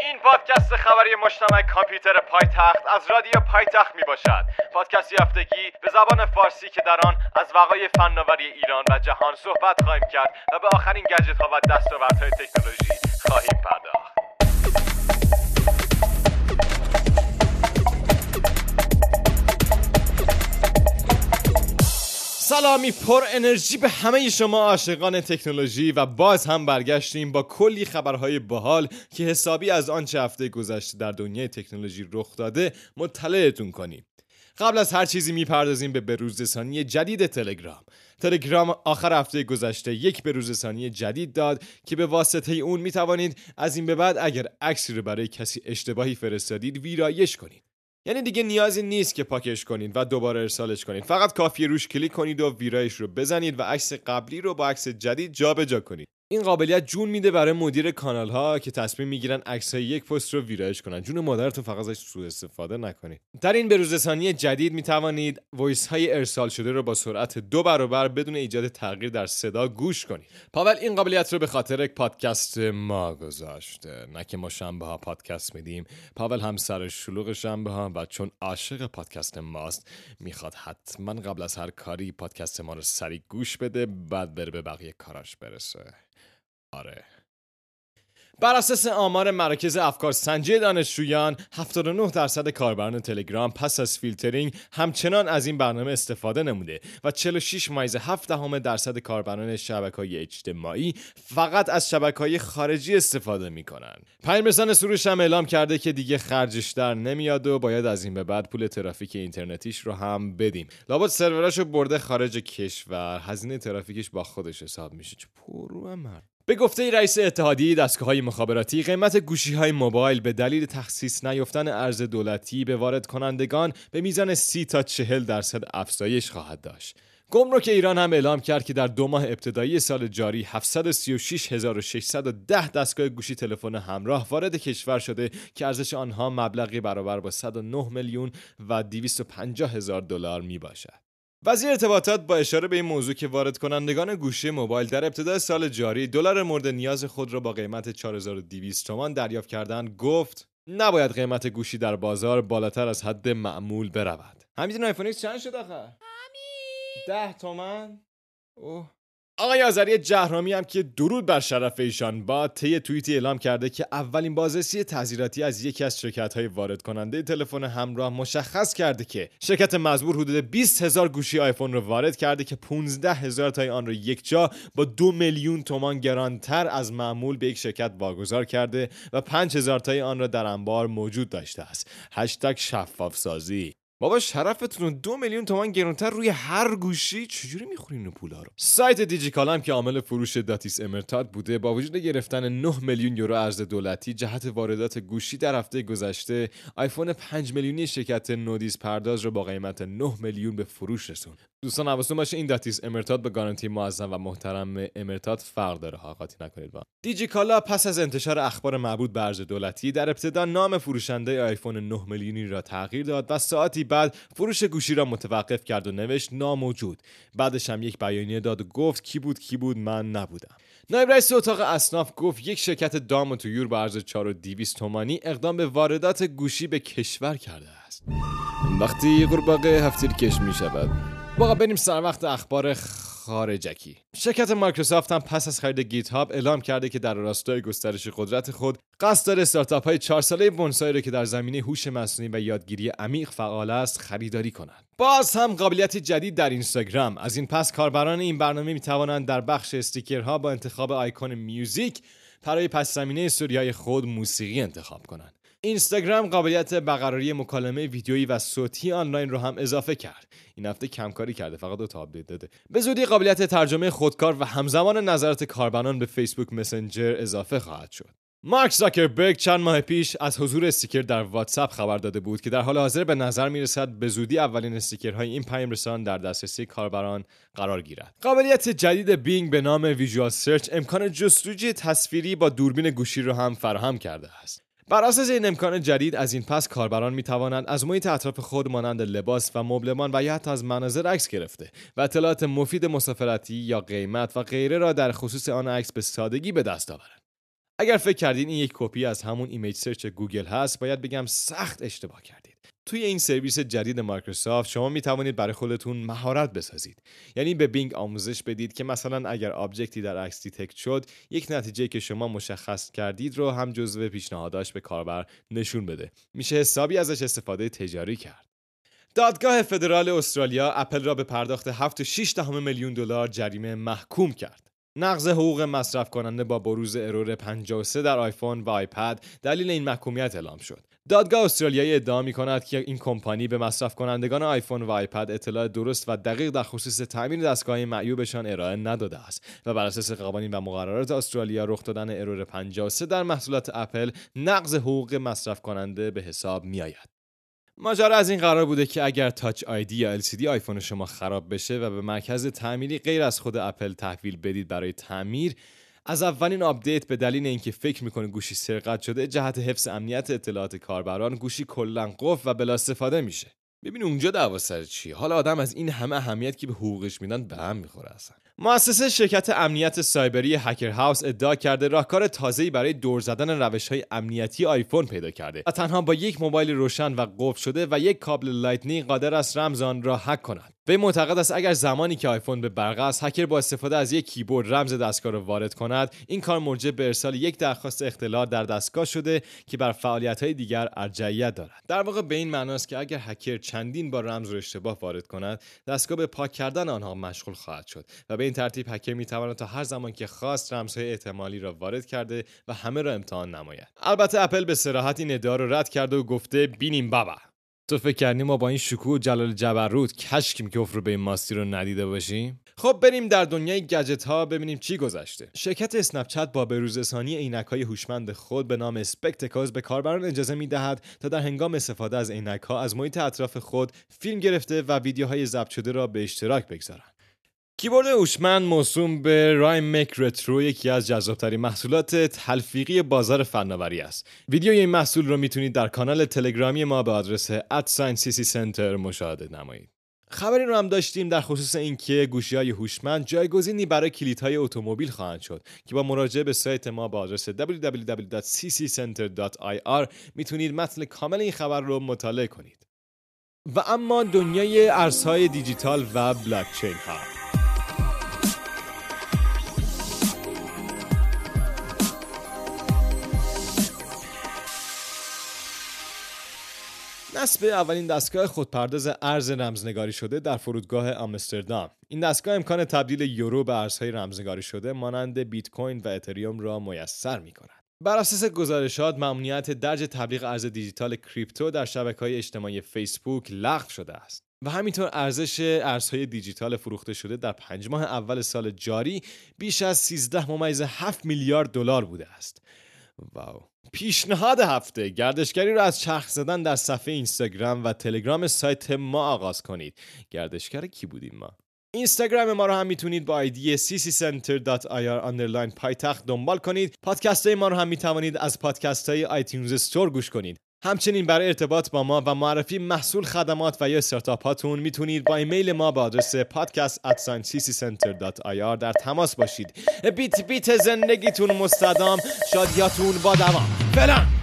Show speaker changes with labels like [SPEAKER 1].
[SPEAKER 1] این پادکست خبری مشتمل کامپیوتر پایتخت از رادیو پایتخت می باشد پادکستی هفتگی به زبان فارسی که در آن از وقایع فناوری ایران و جهان صحبت خواهیم کرد و به آخرین گجت ها و دستاوردهای تکنولوژی خواهیم پرداخت. سلامی پر انرژی به همه شما عاشقان تکنولوژی و باز هم برگشتیم با کلی خبرهای باحال که حسابی از آنچه هفته گذشته در دنیای تکنولوژی رخ داده مطلعتون کنیم. قبل از هر چیزی می‌پردازیم به بروزرسانی جدید تلگرام. تلگرام آخر هفته گذشته یک بروزرسانی جدید داد که به واسطه اون می‌توانید از این به بعد اگر عکسی رو برای کسی اشتباهی فرستادید ویرایش کنید. یعنی دیگه نیازی نیست که پاکش کنید و دوباره ارسالش کنید فقط کافیه روش کلیک کنید و ویرایش رو بزنید و عکس قبلی رو با عکس جدید جابجا کنید. این قابلیت جون میده برای مدیر کانال ها که تصمیم می‌گیرن عکس یک پست رو ویرایش کنن. جون مادرتون فقط ازش سوء استفاده نکنید در این بروزرسانی جدید می‌توانید voice های ارسال شده رو با سرعت دو برابر بدون ایجاد تغییر در صدا گوش کنید. پاول این قابلیت رو به خاطر پادکست ما گذاشته. نه که ما شنبه ها پادکست میدیم. پاول هم سر شلوغ شنبه ها و چون عاشق پادکست ماست می‌خواد حتما قبل از هر کاری پادکست ما رو سریع گوش بده بعد بره به بقیه کاراش برسه. آره بر اساس آمار مراکز افکار سنجی دانشجویان 79 درصد کاربران تلگرام پس از فیلترینگ همچنان از این برنامه استفاده نموده و 46 ممیز 7 دهم درصد کاربران شبکه های اجتماعی فقط از شبکه های خارجی استفاده می کنند. پیامرسان سروش هم اعلام کرده که دیگه خرجش در نمیاد و باید از این به بعد پول ترافیک اینترنتیش رو هم بدیم. لابد سروراشو برده خارج کشور هزینه ترافیکش با خودش حساب میشه چه پرو مرد به گفته رئیس اتحادیه دستگاه های مخابراتی قیمت گوشی های موبایل به دلیل تخصیص نیفتن ارز دولتی به وارد کنندگان به میزان 30 تا 40 درصد افزایش خواهد داشت. گمرک ایران هم اعلام کرد که در دو ماه ابتدایی سال جاری 736610 دستگاه گوشی تلفن همراه وارد کشور شده که ارزش آنها مبلغی برابر با 109 میلیون و 250 هزار دلار می باشد. وزیر ارتباطات با اشاره به این موضوع که وارد کنندگان گوشی موبایل در ابتدای سال جاری دلار مورد نیاز خود را با قیمت 4200 تومان دریافت کردند گفت نباید قیمت گوشی در بازار بالاتر از حد معمول برود. همین آیفون چند شد آخه همین ده تومن اوه. آقای آذری جهرمی هم که درود بر شرف ایشان. با طی توییتی اعلام کرده که اولین بازرسی تعزیراتی از یکی از شرکت های وارد کننده تلفن همراه مشخص کرده که شرکت مزبور حدود 20 هزار گوشی آیفون رو وارد کرده که 15 هزار تای آن را یک جا با دو میلیون تومان گرانتر از معمول به یک شرکت واگذار کرده و 5 هزار تای آن را در انبار موجود داشته است. هشتگ شفاف سازی بابا شرفتون دو میلیون تومان گرونتر روی هر گوشی چجوری می‌خورین این پولا رو؟ سایت دیجیکالا هم که عامل فروش داتیس امرتاد بوده با وجود گرفتن 9 میلیون یورو ارز دولتی جهت واردات گوشی در هفته گذشته آیفون 5 میلیونی شرکت نودیس پرداز رو با قیمت 9 میلیون به فروش رسوند دوستان حواستون باشه این داتیس امرتاد با گارانتی معظم و محترم امرتاد فرق داره. ها قاطی نکنید با. دیجیکالا پس از انتشار اخبار مربوط به ارز دولتی در ابتدا نام فروشنده آیفون 9 میلیونی را تغییر داد و ساعتی بعد فروش گوشی را متوقف کرد و نوشت ناموجود. بعدش هم یک بیانیه داد و گفت کی بود کی بود من نبودم. نایب رئیس اتاق اصناف گفت یک شرکت دام و طیور با ارز 4200 تومانی اقدام به واردات گوشی به کشور کرده است. وقتی قورباغه هفتیر کش می شود بریم سر وقت اخبار خارجکی. شرکت مایکروسافت هم پس از خرید گیت هاب اعلام کرده که در راستای گسترش قدرت خود قصد داره استارتاپ های چهار ساله بونسای رو که در زمینه هوش مصنوعی و یادگیری عمیق فعال است خریداری کنند. باز هم قابلیت جدید در اینستاگرام. از این پس کاربران این برنامه می توانند در بخش استیکرها با انتخاب آیکون Music برای پس زمینه استوریای خود موسیقی انتخاب کنند. اینستاگرام قابلیت برقراری مکالمه ویدیویی و صوتی آنلاین رو هم اضافه کرد این هفته کمکاری کرده فقط دو تا آپدیت داده به زودی قابلیت ترجمه خودکار و همزمان نظرات کاربران به فیسبوک مسنجر اضافه خواهد شد مارک زاکربرگ چند ماه پیش از حضور استیکر در واتساپ خبر داده بود که در حال حاضر به نظر می رسد به زودی اولین استیکرهای این پیام رسان در دسترسی کاربران قرار گیرد. قابلیت جدید بینگ به نام Visual Search امکان جستجوی تصویری با دوربین گوشی را هم فراهم کرده است. بر اساس این امکان جدید از این پس کاربران می توانند از محیط اطراف خود مانند لباس و مبلمان و یا حتی از مناظر عکس گرفته و اطلاعات مفید مسافرتی یا قیمت و غیره را در خصوص آن عکس به سادگی به دست آورند. اگر فکر کردین این یک کپی از همون Image Search گوگل هست باید بگم سخت اشتباه کردید توی این سرویس جدید مایکروسافت شما می توانید برای خودتون مهارت بسازید یعنی به بینگ آموزش بدید که مثلا اگر object ی در عکس detect شد یک نتیجه که شما مشخص کردید رو هم جزو پیشنهاداش به کاربر نشون بده میشه حسابی ازش استفاده تجاری کرد دادگاه فدرال استرالیا اپل را به پرداخت 7.6 میلیون دلار جریمه محکوم کرد. نقض حقوق مصرف کننده با بروز error 53 در آیفون و آیپد دلیل این محکومیت اعلام شد. دادگاه استرالیایی ادعا می کند که این کمپانی به مصرف کنندگان آیفون و آیپد اطلاع درست و دقیق در خصوص تامین دستگاه معیوبشان ارائه نداده است و بر اساس قوانین و مقررات استرالیا رخ دادن error 53 در محصولات اپل نقض حقوق مصرف کننده به حساب می آید. ماجرا از این قرار بوده که اگر Touch ID یا LCD آیفون شما خراب بشه و به مرکز تعمیری غیر از خود اپل تحویل بدید برای تعمیر از اولین آپدیت به دلیل اینکه فکر می‌کنه گوشی سرقت شده جهت حفظ امنیت اطلاعات کاربران گوشی کلا قفل و بلا استفاده میشه. ببین اونجا دعوا سر چی حالا آدم از این همه اهمیت که به حقوقش میدن به هم می‌خوره اصلا. مؤسس شرکت امنیت سایبری هکر هاوس ادعا کرده راهکار تازه‌ای برای دور زدن روش‌های امنیتی آیفون پیدا کرده و تنها با یک موبایل روشن و قفل شده و یک کابل Lightning قادر است رمز آن را هک کند. وی معتقد است اگر زمانی که آیفون به برق است هکر با استفاده از یک کیبورد رمز دستگاه را وارد کند این کار موجب به ارسال یک درخواست اختلال در دستگاه شده که بر فعالیت‌های دیگر ارجعیت دارد. در واقع به این معناست که اگر هکر چندین بار رمز را اشتباه وارد کند دستگاه به پاک کردن آنها مشغول خواهد شد و به این ترتیب هکر می‌تواند تا هر زمان که خواست رمزهای احتمالی را وارد کرده و همه را امتحان نماید. البته اپل به صراحت این ادعا را رد کرده و گفته بینیم بابا. تو فکر کردی ما با این شکوه جلال جبروت کشکیم که رو به این ماستی رو ندیده باشیم؟ خب بریم در دنیای گجت ها ببینیم چی گذشته. شرکت اسنپ با بروزرسانی عینک های هوشمند خود به نام اسپکتکاز به کاربران اجازه می دهد تا در هنگام استفاده از عینک ها از محیط اطراف خود فیلم گرفته و ویدیوهای ضبط شده را به اشتراک بگذارند. کیبورد هوشمند موسوم به رایم مک رترو یکی از جذابترین محصولات تلفیقی بازار فناوری است. ویدیوی این محصول رو می‌تونید در کانال تلگرامی ما به آدرس سنتر مشاهده نمایید. خبری رو هم داشتیم در خصوص اینکه گوشی های هوشمند جایگزینی برای کلیدهای اتومبیل خواهند شد که با مراجعه به سایت ما با آدرس www.cccenter.ir می‌تونید متن کامل این خبر رو مطالعه کنید. و اما دنیای ارزهای دیجیتال و بلاکچین ها نصب اولین دستگاه خودپرداز ارز رمزنگاری شده در فرودگاه آمستردام. این دستگاه امکان تبدیل یورو به ارزهای رمزنگاری شده مانند بیت کوین و اتریوم را میسر می کند. بر اساس گزارشات ممنوعیت درج تبلیغ ارز دیجیتال کریپتو در شبکه های اجتماعی فیسبوک لغو شده است و همینطور ارزش ارزهای دیجیتال فروخته شده در پنج ماه اول سال جاری بیش از 13 ممیز 7 میلیارد دلار بوده است. Wow! پیشنهاد هفته. گردشگری رو از چرخ زدن در صفحه اینستاگرام و تلگرام سایت ما آغاز کنید. گردشگر کی بودیم ما؟ اینستاگرام ما رو هم می‌تونید با ID cccenter.ir پایتخت دنبال کنید. پادکست های ما رو هم می‌توانید از پادکست های iTunes Store گوش کنید. همچنین برای ارتباط با ما و معرفی محصول خدمات و یا استارتاپ هاتون می‌تونید با ایمیل ما به آدرس podcast@cccenter.ir در تماس باشید. بیت بیت زندگیتون مستدام شادیاتون با دوام. فعلا!